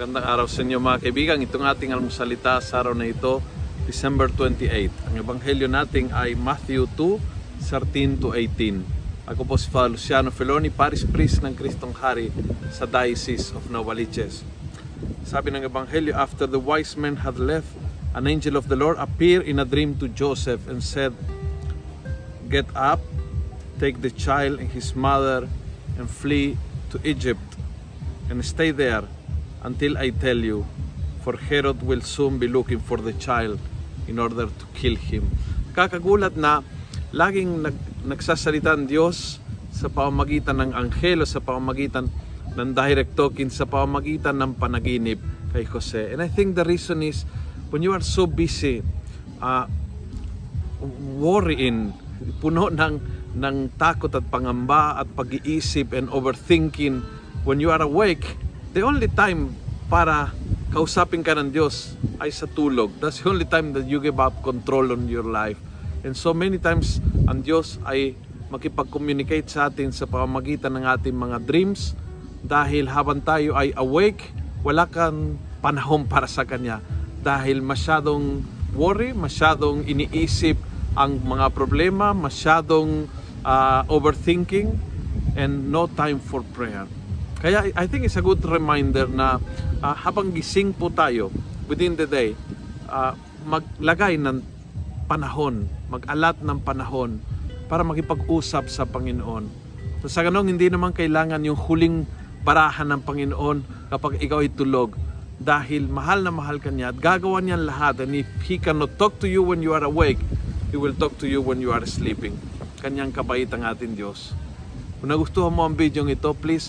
Magandang araw sa inyo mga kaibigan. Itong ating almusalita sa araw na ito, December 28. Ang ebanghelyo natin ay Matthew 2, 13 to 18. Ako po si Father Luciano Feloni, Paris Priest ng Kristong Hari sa Diocese of Novaliches. Sabi ng ebanghelyo, after the wise men had left, an angel of the Lord appeared in a dream to Joseph and said, Get up, take the child and his mother and flee to Egypt and stay there until I tell you, for Herod will soon be looking for the child in order to kill him. Kakagulat na laging nag, nagsasalita ang Diyos sa pamamagitan ng anghelo, sa pamamagitan ng direct talking, sa pamamagitan ng panaginip kay Jose. And I think the reason is when you are so busy uh, worrying, puno ng, ng takot at pangamba at pag-iisip and overthinking, when you are awake, the only time para kausapin ka ng Diyos ay sa tulog. That's the only time that you give up control on your life. And so many times, ang Diyos ay makipag-communicate sa atin sa pamamagitan ng ating mga dreams dahil habang tayo ay awake, wala kang panahon para sa Kanya dahil masyadong worry, masyadong iniisip ang mga problema, masyadong uh, overthinking, and no time for prayer. Kaya I think it's a good reminder na uh, habang gising po tayo within the day, uh, maglagay ng panahon, mag-alat ng panahon para makipag-usap sa Panginoon. So, sa ganun, hindi naman kailangan yung huling barahan ng Panginoon kapag ikaw ay tulog dahil mahal na mahal ka niya at gagawa niya lahat and if He cannot talk to you when you are awake, He will talk to you when you are sleeping. Kanyang kabait ang ating Diyos. Kung nagustuhan mo ang video ito, please